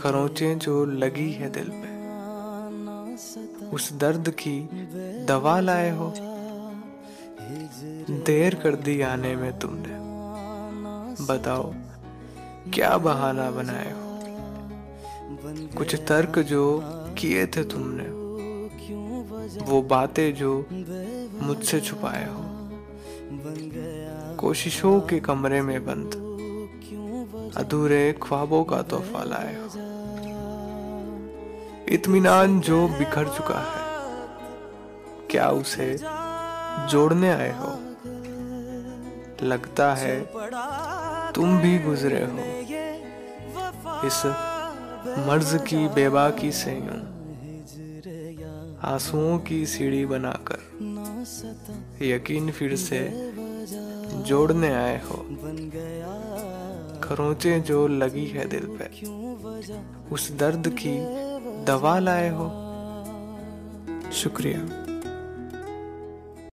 खरोचें जो लगी है दिल पे। उस दर्द की दवा लाए हो। देर कर दी आने में तुमने। बताओ, क्या बहाना बनाए हो? कुछ तर्क जो किए थे तुमने, वो बातें जो मुझसे छुपाए हो। कोशिशों के कमरे में बंद। अधूरे ख्वाबों का तोहफा लाए हो। इत्मीनान जो बिखर चुका है, क्या उसे जोड़ने आए हो? लगता है तुम भी गुजरे हो इस मर्ज की बेबाकी से यूँ। आंसुओं की सीढ़ी बनाकर यकीन फिर से जोड़ने आए हो। खरोचे जो लगी है दिल पे उस दर्द की दवा लाए हो। शुक्रिया।